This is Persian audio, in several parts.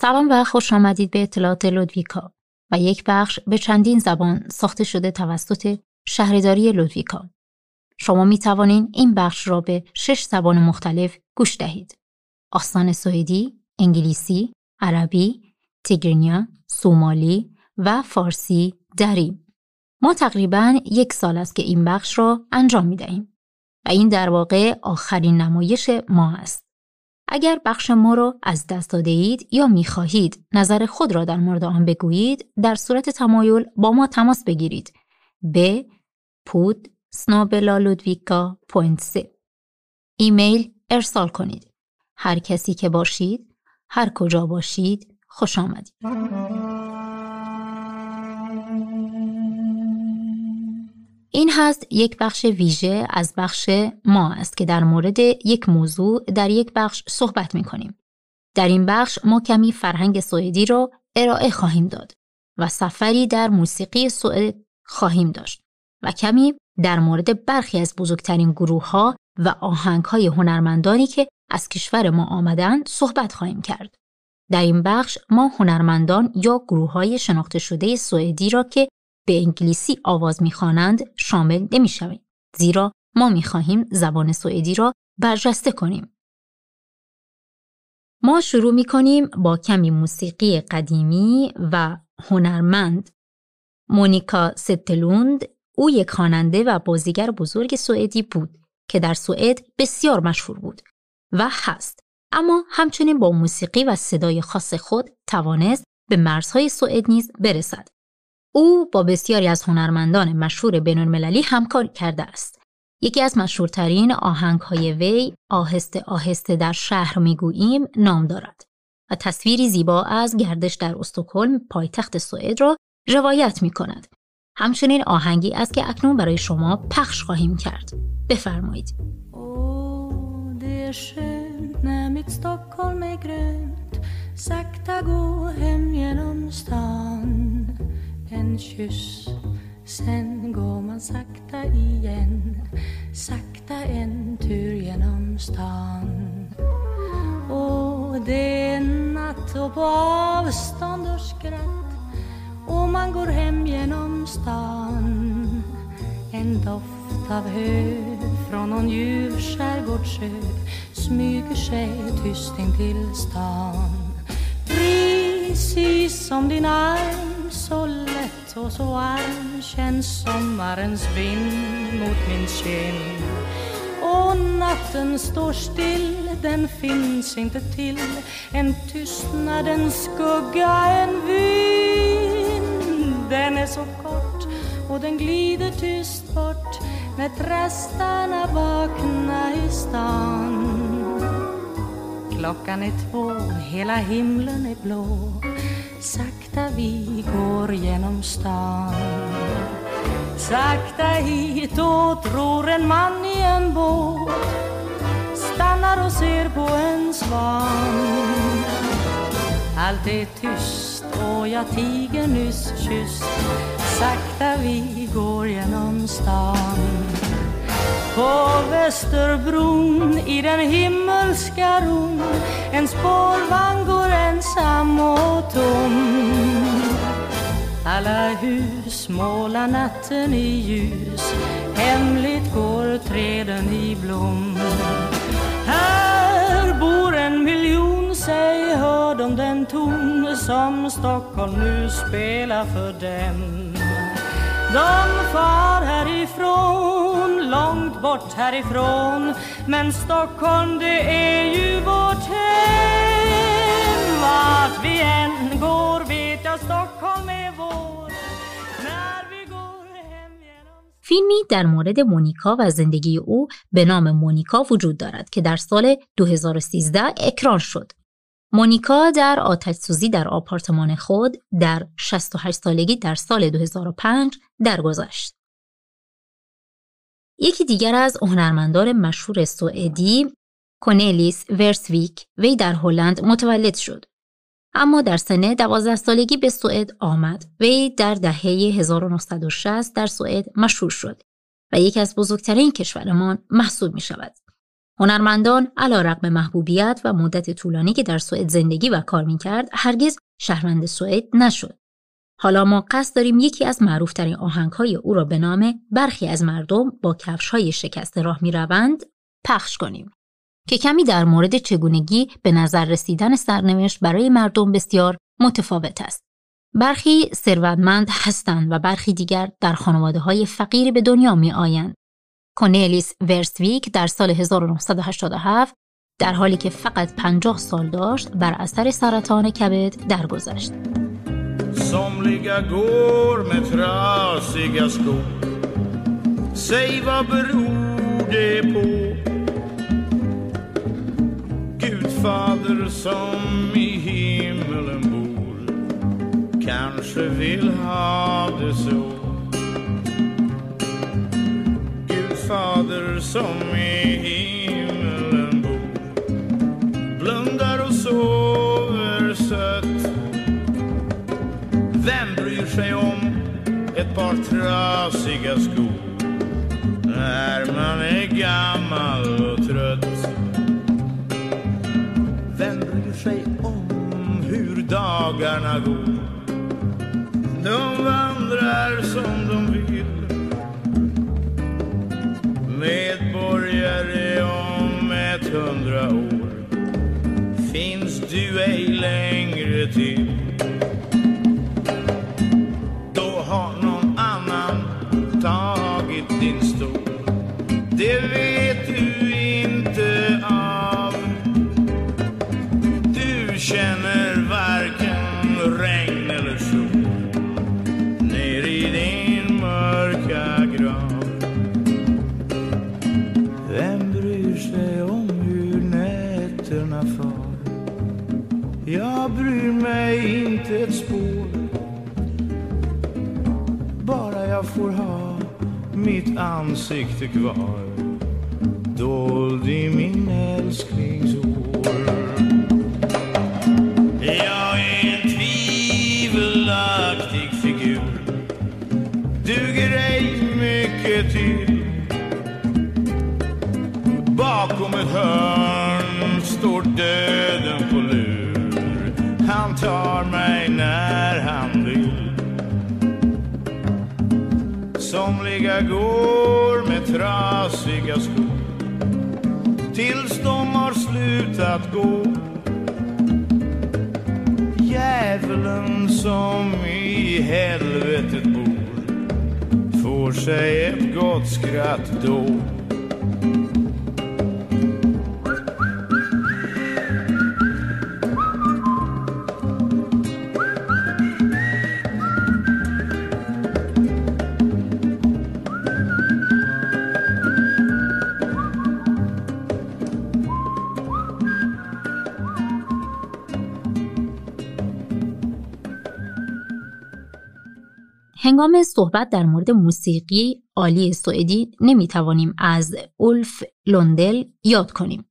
سلام و خوش آمدید به اطلاعات لودویکا و یک بخش به چندین زبان ساخته شده توسط شهرداری لودویکا. شما می توانید این بخش را به شش زبان مختلف گوش دهید. آستان سوئدی، انگلیسی، عربی، تیگرینیا، سومالی و فارسی داریم. ما تقریبا یک سال است که این بخش را انجام می دهیم و این در واقع آخرین نمایش ما است. اگر بخش ما را از دست داده اید یا می خواهید نظر خود را در مورد آن بگویید در صورت تمایل با ما تماس بگیرید به پود سنابلالودویکا ایمیل ارسال کنید. هر کسی که باشید، هر کجا باشید، خوش آمدید. این هست یک بخش ویژه از بخش ما است که در مورد یک موضوع در یک بخش صحبت می کنیم. در این بخش ما کمی فرهنگ سوئدی را ارائه خواهیم داد و سفری در موسیقی سوئد خواهیم داشت و کمی در مورد برخی از بزرگترین گروه ها و آهنگ های هنرمندانی که از کشور ما آمدند صحبت خواهیم کرد. در این بخش ما هنرمندان یا گروه های شناخته شده سوئدی را که به انگلیسی آواز می‌خوانند شامل نمی‌شویم. زیرا ما می‌خواهیم زبان سوئدی را برجسته کنیم. ما شروع می کنیم با کمی موسیقی قدیمی و هنرمند مونیکا ستلوند. او یک خواننده و بازیگر بزرگ سوئدی بود که در سوئد بسیار مشهور بود و هست. اما همچنین با موسیقی و صدای خاص خود توانست به مرزهای سوئد نیز برسد. او با بسیاری از هنرمندان مشهور بینالمللی همکار کرده است یکی از مشهورترین آهنگهای وی آهسته آهسته در شهر می‌گوییم نام دارد و تصویری زیبا از گردش در استکهلم پایتخت سوئد را روایت می کند همچنین آهنگی است که اکنون برای شما پخش خواهیم کرد. بفرمایید. Sakta gå hem genom stan En kyss. Sen går man sakta igen Sakta en tur genom stan. Och det är natt och på avstånd och skratt. Och man går hem genom stan. En doft av hö från någon ljuv skärgårdssjö smyger sig tyst in till stan. Precis som din arm så lätt och så varm känns sommarens vind mot min kind. Och natten står still, den finns inte till. En tystnadens skugga, en vind. Den är så kort och den glider tyst bort när trastarna vaknar i stan. Klockan är två, hela himlen är blå. Sakta vi går genom stan. Sakta hit och tror en man i en båt. Stannar och ser på en svan. Allt är tyst och jag tiger nyss kysst. Sakta vi går genom stan. På Västerbron i den himmelska ron En spårvagn går ensam och tom. Alla hus målar natten i ljus Hemligt går träden i blom. Här bor en miljon, säg hör de den ton som Stockholm nu spelar för dem. De far härifrån, långt bort härifrån. Men Stockholm det är ju vårt hem. Vart vi än går vet jag Stockholm är vår. فیلمی در مورد مونیکا و زندگی او به نام مونیکا وجود دارد که در سال 2013 اکران شد. مونیکا در آتش سوزی در آپارتمان خود در 68 سالگی در سال 2005 درگذشت. یکی دیگر از هنرمندان مشهور سوئدی کونلیس ورسویک وی در هلند متولد شد. اما در سن 12 سالگی به سوئد آمد. وی در دهه 1960 در سوئد مشهور شد و یکی از بزرگترین کشورمان محسوب می شود. هنرمندان علا رقم محبوبیت و مدت طولانی که در سوئد زندگی و کار می‌کرد هرگز شهروند سوئد نشد. حالا ما قصد داریم یکی از معروفترین آهنگهای او را به نام برخی از مردم با کفشهای شکسته راه می‌روند پخش کنیم که کمی در مورد چگونگی به نظر رسیدن سرنوشت برای مردم بسیار متفاوت است. برخی ثروتمند هستند و برخی دیگر در خانواده های فقیر به دنیا می آیند. کونیلیس ورسویک در سال 1987 در حالی که فقط 50 سال داشت بر اثر سرطان کبد درگذشت. Somliga går med trasiga skor. Säg vad beror det på? Gudfader som i himmelen bor kanske vill ha det så. Gudfader som i himmelen bor blundar och sover Vem bryr sig om ett par trasiga skor när man är gammal och trött? Vem bryr sig om hur dagarna går? De vandrar som de vill Medborgare om ett hundra år finns du ej längre till 世紀的は tills de har slutat gå. Djävulen som i helvetet bor får sig ett gott skratt då. هنگام صحبت در مورد موسیقی عالی سوئدی نمی توانیم از اولف لوندل یاد کنیم.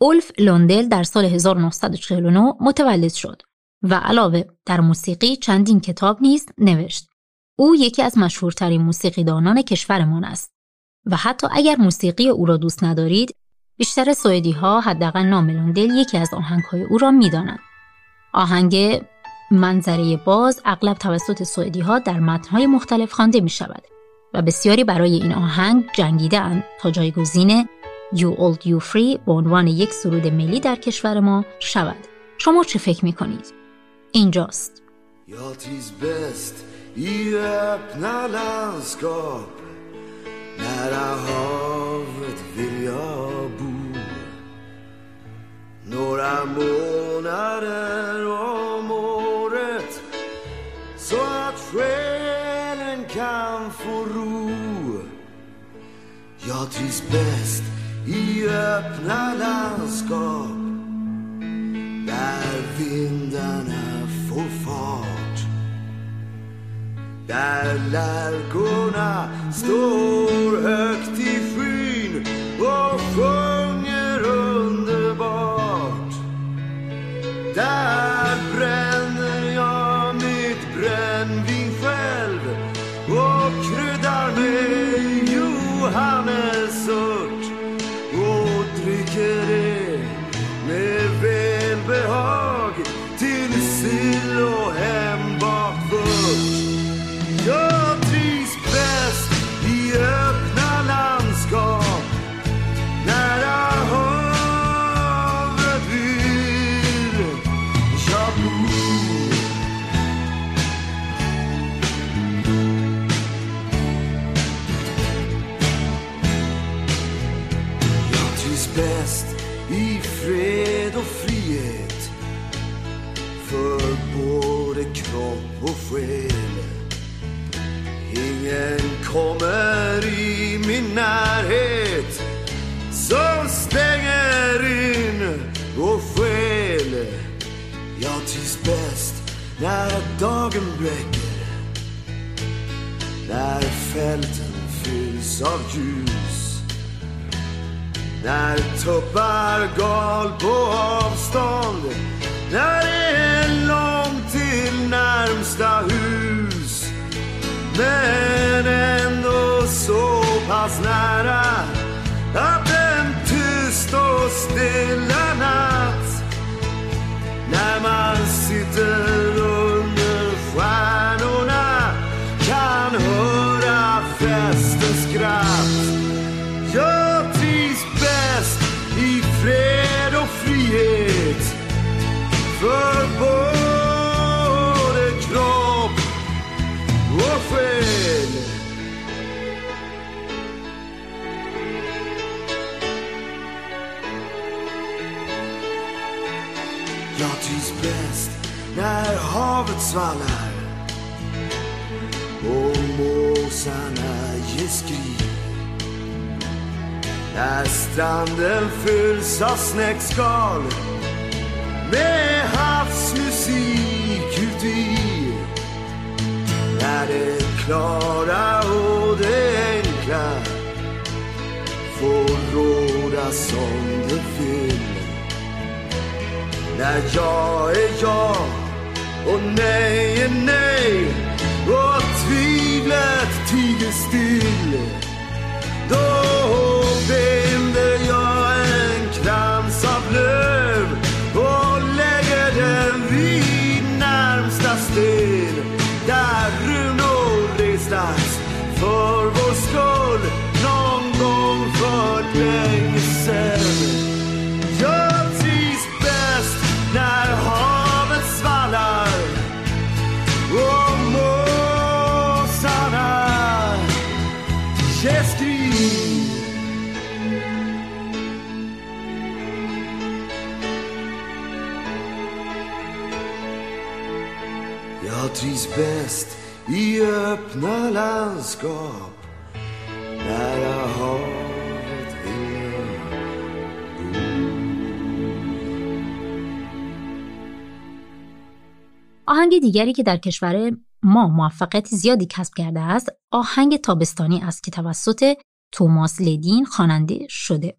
اولف لوندل در سال 1949 متولد شد و علاوه در موسیقی چندین کتاب نیز نوشت. او یکی از مشهورترین موسیقیدانان کشورمان است و حتی اگر موسیقی او را دوست ندارید بیشتر سوئدی ها حداقل نام لوندل یکی از آهنگ های او را می دانند. آهنگ منظره باز اغلب توسط سوئدی ها در متنهای مختلف خوانده می شود و بسیاری برای این آهنگ جنگیده اند تا جایگزین You Old You Free به عنوان یک سرود ملی در کشور ما شود. شما چه فکر می کنید؟ اینجاست. Några månader om året Så att själen kan få ro Jag trivs bäst i öppna landskap Där vindarna får fart där lärkorna står högt i skyn och sjunger underbart. Där bränner so dagen bräcker. När fälten fylls av ljus. När tuppar gal på avstånd. När det är långt till närmsta hus. Men ändå så pass nära att en tyst och stilla natt. När man sitter svallar och måsarna ger skri När stranden fylls av snäckskal med havsmusik uti När det klara och det enkla får råda som det vill när jag är jag och nej är nej. Och tvivlet tiger still. Då binder öppna landskap nära havet är آهنگ دیگری که در کشور ما موفقیت زیادی کسب کرده است آهنگ تابستانی است که توسط توماس لدین خواننده شده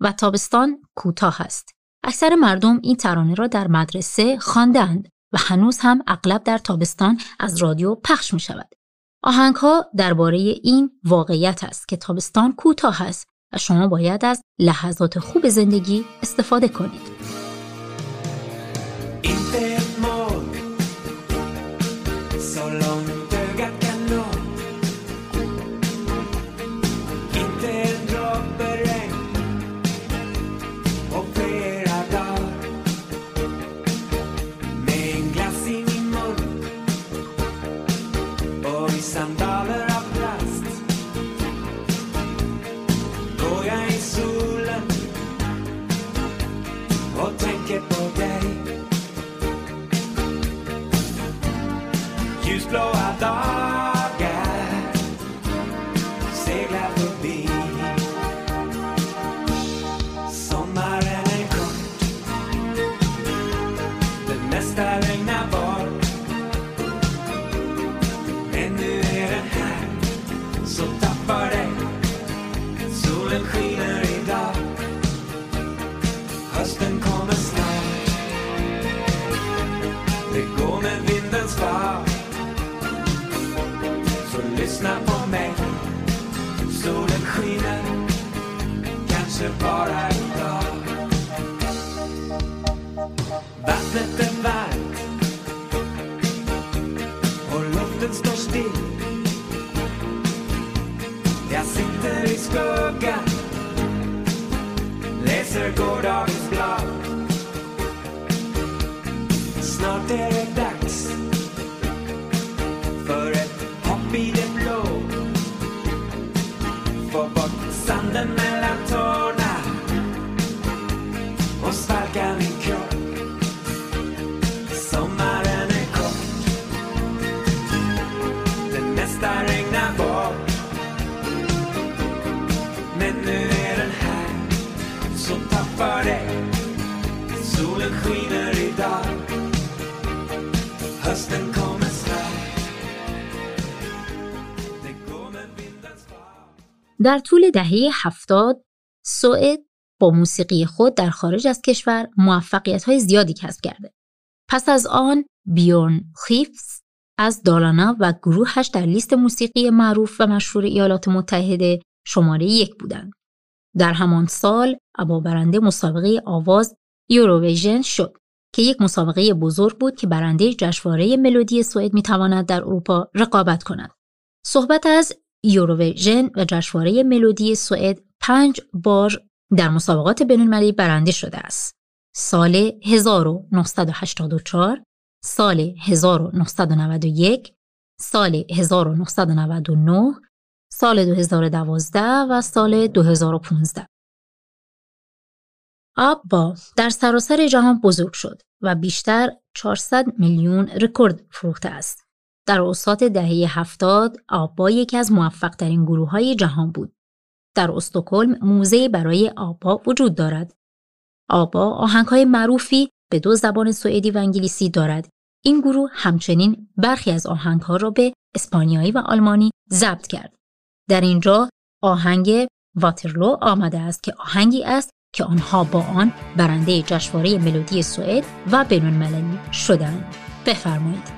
و تابستان کوتاه است. اکثر مردم این ترانه را در مدرسه خواندند و هنوز هم اغلب در تابستان از رادیو پخش می شود آهنگ ها درباره این واقعیت است که تابستان کوتاه است و شما باید از لحظات خوب زندگی استفاده کنید. در طول دهه هفتاد سوئد با موسیقی خود در خارج از کشور موفقیت های زیادی کسب کرده. پس از آن بیورن خیفز از دالانا و گروهش در لیست موسیقی معروف و مشهور ایالات متحده شماره یک بودند. در همان سال ابا برنده مسابقه آواز یوروویژن شد که یک مسابقه بزرگ بود که برنده جشنواره ملودی سوئد می‌تواند در اروپا رقابت کند. صحبت از یوروویژن و جشنواره ملودی سوئد پنج بار در مسابقات بین‌المللی برنده شده است. سال 1984 سال 1991 سال 1999 سال 2012 و سال 2015 آبا در سراسر جهان بزرگ شد و بیشتر 400 میلیون رکورد فروخته است. در اوسط دهه هفتاد آبا یکی از موفق ترین گروه های جهان بود. در استکهلم موزه برای آبا وجود دارد. آبا آهنگ های معروفی به دو زبان سوئدی و انگلیسی دارد این گروه همچنین برخی از آهنگها را به اسپانیایی و آلمانی ضبط کرد. در اینجا آهنگ واترلو آمده است که آهنگی است که آنها با آن برنده جشنواره ملودی سوئد و بین‌المللی شدند. بفرمایید.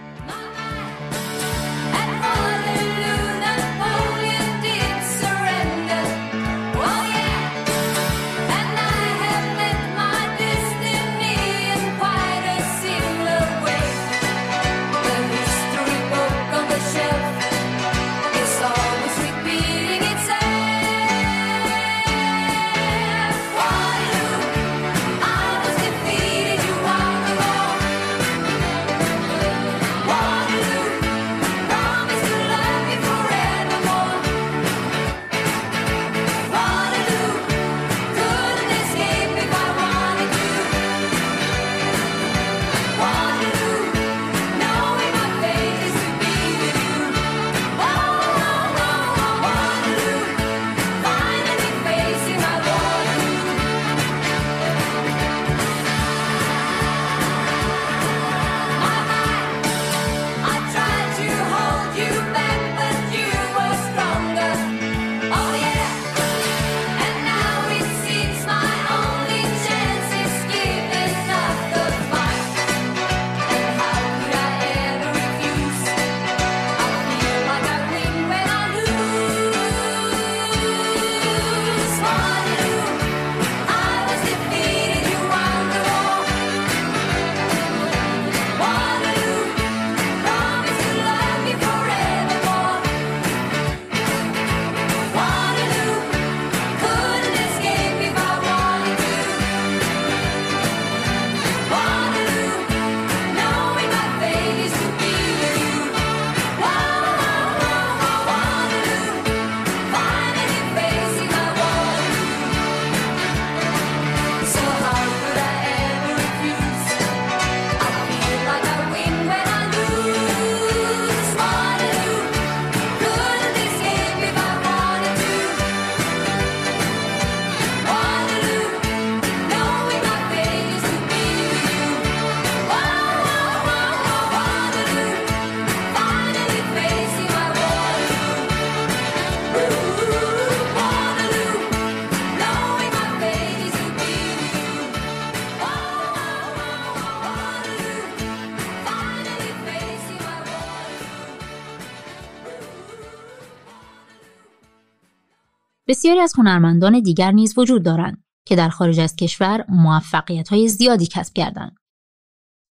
بسیاری از هنرمندان دیگر نیز وجود دارند که در خارج از کشور موفقیت های زیادی کسب کردند.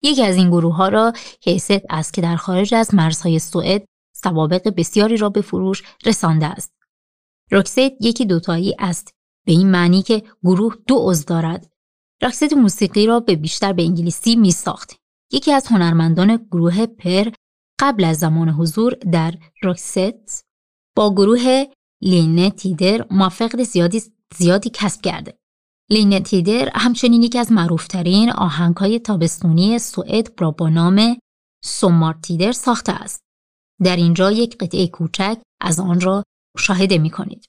یکی از این گروه ها را حیثیت است که در خارج از مرزهای سوئد سوابق بسیاری را به فروش رسانده است. راکست یکی دوتایی است به این معنی که گروه دو عضو دارد. راکست موسیقی را به بیشتر به انگلیسی می ساخت. یکی از هنرمندان گروه پر قبل از زمان حضور در راکست با گروه لینه تیدر موفقیت زیادی, زیادی کسب کرده. لینه تیدر همچنین یکی از معروفترین آهنگهای تابستونی سوئد را با نام تیدر ساخته است. در اینجا یک قطعه کوچک از آن را مشاهده می کنید.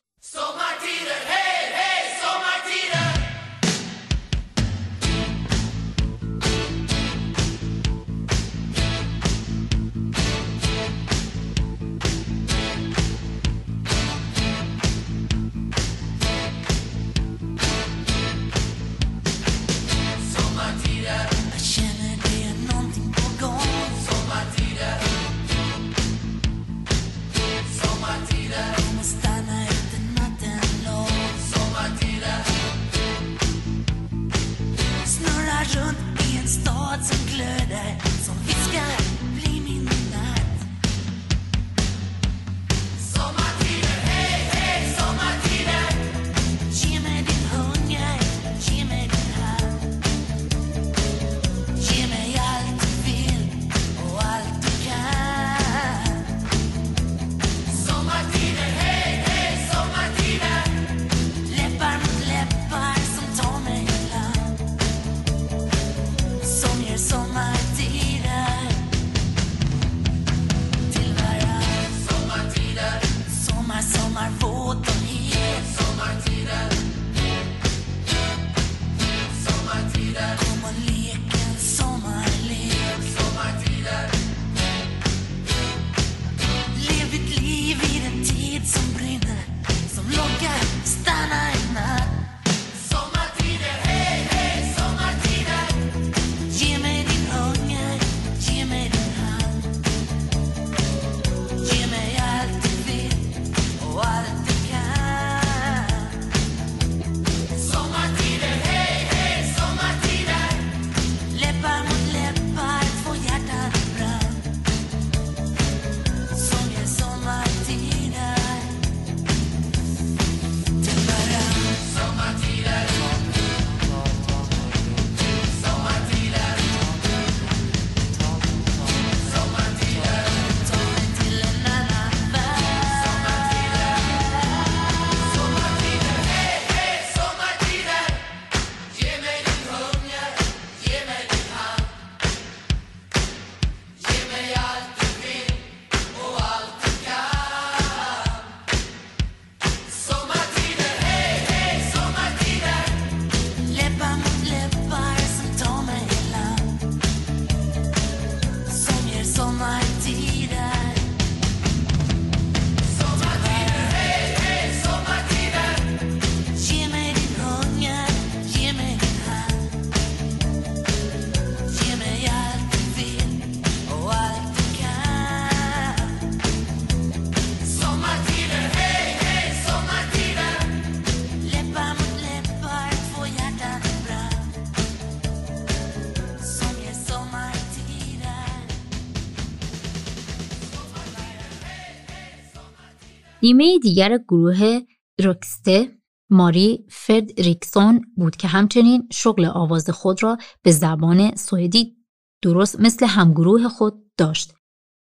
بیمه دیگر گروه رکسته ماری فردریکسون بود که همچنین شغل آواز خود را به زبان سوئدی درست مثل همگروه خود داشت.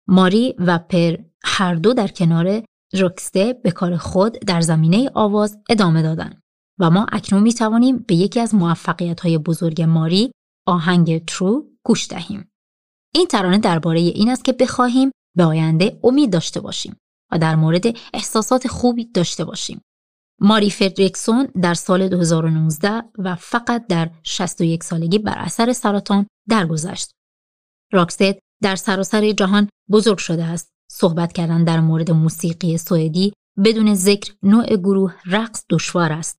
ماری و پر هر دو در کنار رکسته به کار خود در زمینه آواز ادامه دادند و ما اکنون می توانیم به یکی از موفقیت های بزرگ ماری آهنگ ترو گوش دهیم. این ترانه درباره این است که بخواهیم به آینده امید داشته باشیم و در مورد احساسات خوبی داشته باشیم. ماری فردریکسون در سال 2019 و فقط در 61 سالگی بر اثر سرطان درگذشت. راکست در سراسر جهان بزرگ شده است. صحبت کردن در مورد موسیقی سوئدی بدون ذکر نوع گروه رقص دشوار است.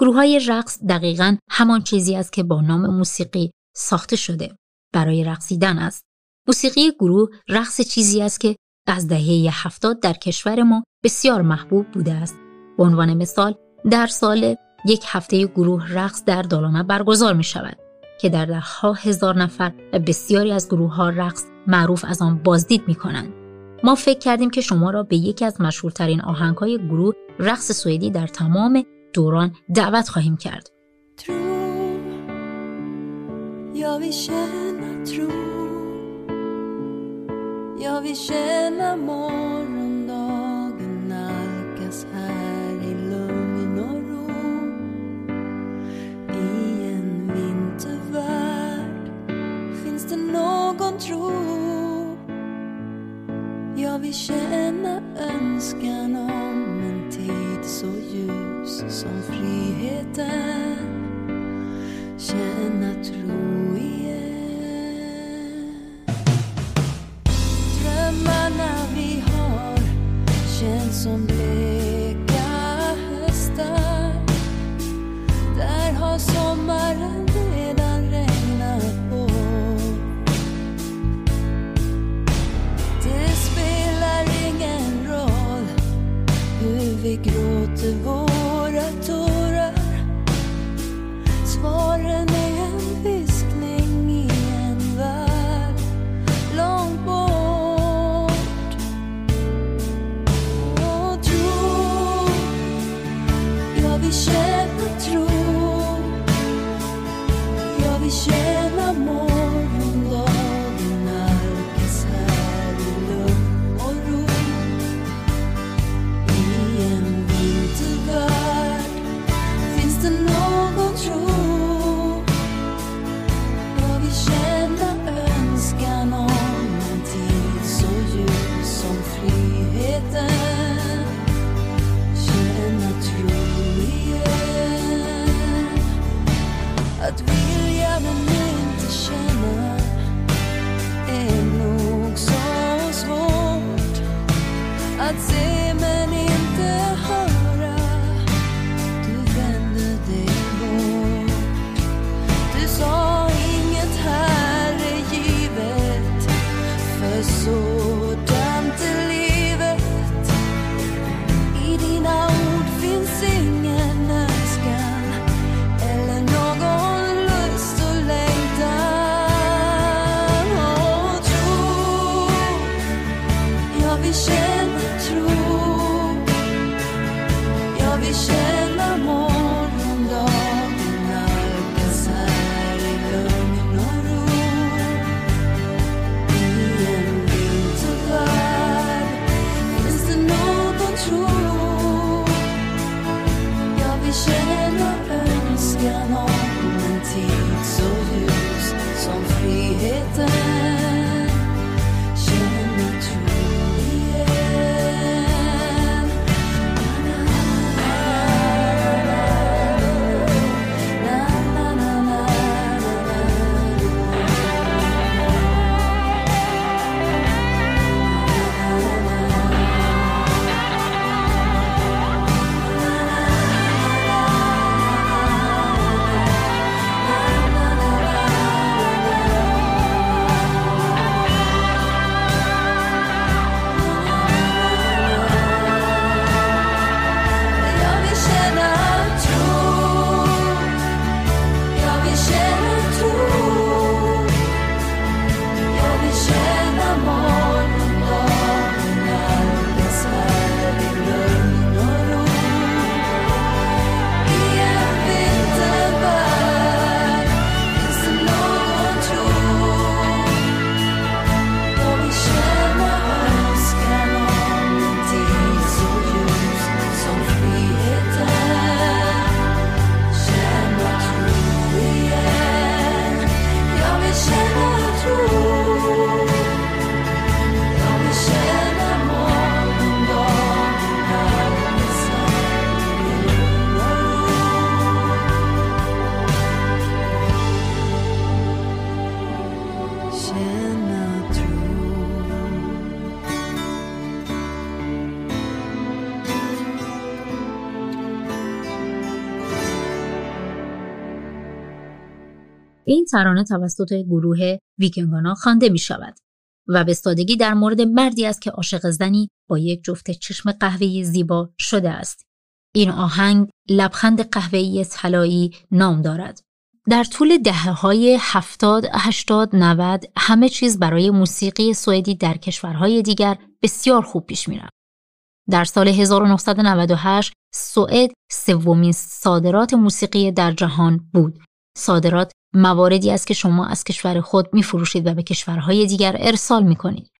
گروه های رقص دقیقا همان چیزی است که با نام موسیقی ساخته شده برای رقصیدن است. موسیقی گروه رقص چیزی است که از دهه هفتاد در کشور ما بسیار محبوب بوده است. به عنوان مثال در سال یک هفته گروه رقص در دالانا برگزار می شود که در دهها هزار نفر و بسیاری از گروه ها رقص معروف از آن بازدید می کنند. ما فکر کردیم که شما را به یکی از مشهورترین آهنگ های گروه رقص سوئدی در تمام دوران دعوت خواهیم کرد. Jag vill känna morgondagen nalkas här i lugn och ro. I en vintervärld finns det någon tro. Jag vill känna önskan om en tid så ljus som friheten. Känna tro این ترانه توسط گروه ویکنگانا خوانده می شود و به سادگی در مورد مردی است که عاشق زنی با یک جفت چشم قهوه‌ای زیبا شده است. این آهنگ لبخند قهوه‌ای طلایی نام دارد. در طول دهه های 70 80 90 همه چیز برای موسیقی سوئدی در کشورهای دیگر بسیار خوب پیش می‌رفت. در سال 1998 سوئد سومین صادرات موسیقی در جهان بود. صادرات مواردی است که شما از کشور خود می فروشید و به کشورهای دیگر ارسال می کنید.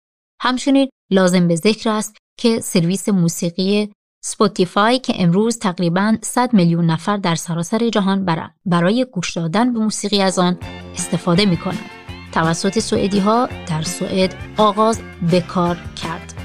همچنین لازم به ذکر است که سرویس موسیقی Spotify که امروز تقریبا 100 میلیون نفر در سراسر جهان برای گوش دادن به موسیقی از آن استفاده می کنند. توسط سوئدی ها در سوئد آغاز به کار کرد.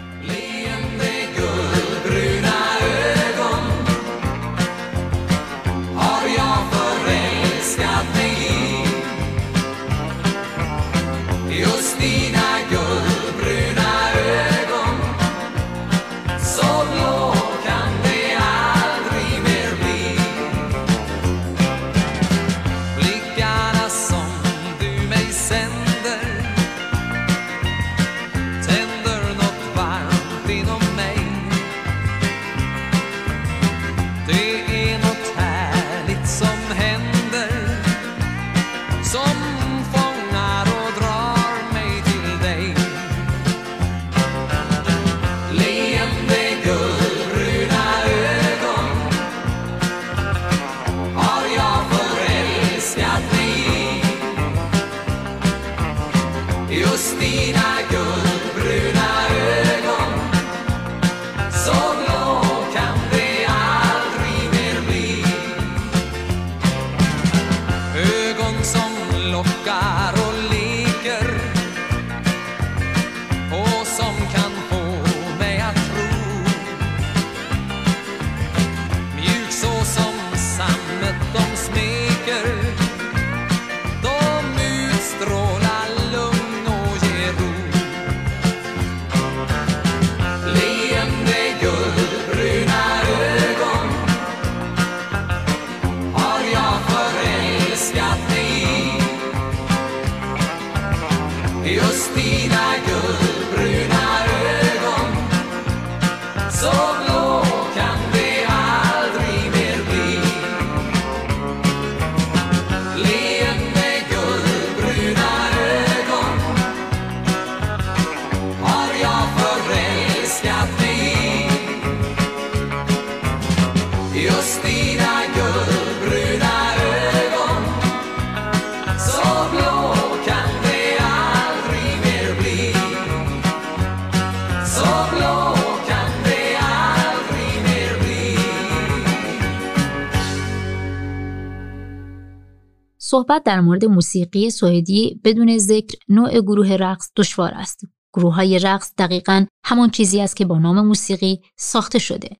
صحبت در مورد موسیقی سوئدی بدون ذکر نوع گروه رقص دشوار است. گروه های رقص دقیقا همان چیزی است که با نام موسیقی ساخته شده.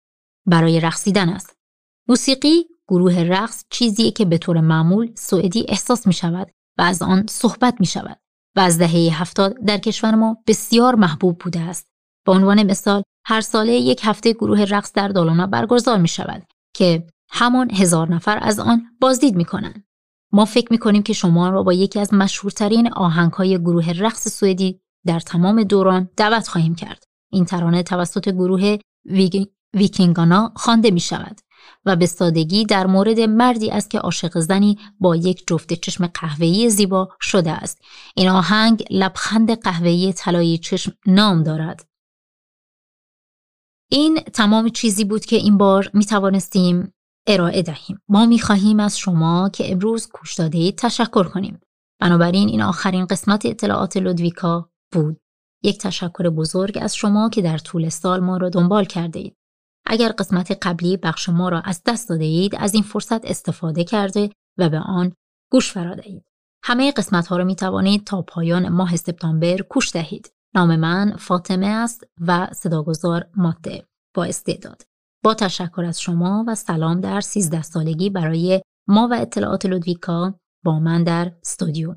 برای رقصیدن است. موسیقی گروه رقص چیزی که به طور معمول سوئدی احساس می شود و از آن صحبت می شود و از دهه هفتاد در کشور ما بسیار محبوب بوده است. به عنوان مثال هر ساله یک هفته گروه رقص در دالانا برگزار می شود که همان هزار نفر از آن بازدید می کنند. ما فکر می کنیم که شما را با یکی از مشهورترین های گروه رقص سوئدی در تمام دوران دعوت خواهیم کرد. این ترانه توسط گروه ویکینگانا خوانده می شود و به سادگی در مورد مردی است که عاشق زنی با یک جفت چشم قهوه‌ای زیبا شده است. این آهنگ لبخند قهوه‌ای طلایی چشم نام دارد. این تمام چیزی بود که این بار می توانستیم ارائه دهیم. ما می خواهیم از شما که امروز کوش داده تشکر کنیم. بنابراین این آخرین قسمت اطلاعات لودویکا بود. یک تشکر بزرگ از شما که در طول سال ما را دنبال کرده اید. اگر قسمت قبلی بخش ما را از دست داده اید از این فرصت استفاده کرده و به آن گوش فرا دهید. همه قسمت ها را می توانید تا پایان ماه سپتامبر کوش دهید. نام من فاطمه است و صداگذار ماته با استعداد. با تشکر از شما و سلام در 13 سالگی برای ما و اطلاعات لودویکا با من در استودیو.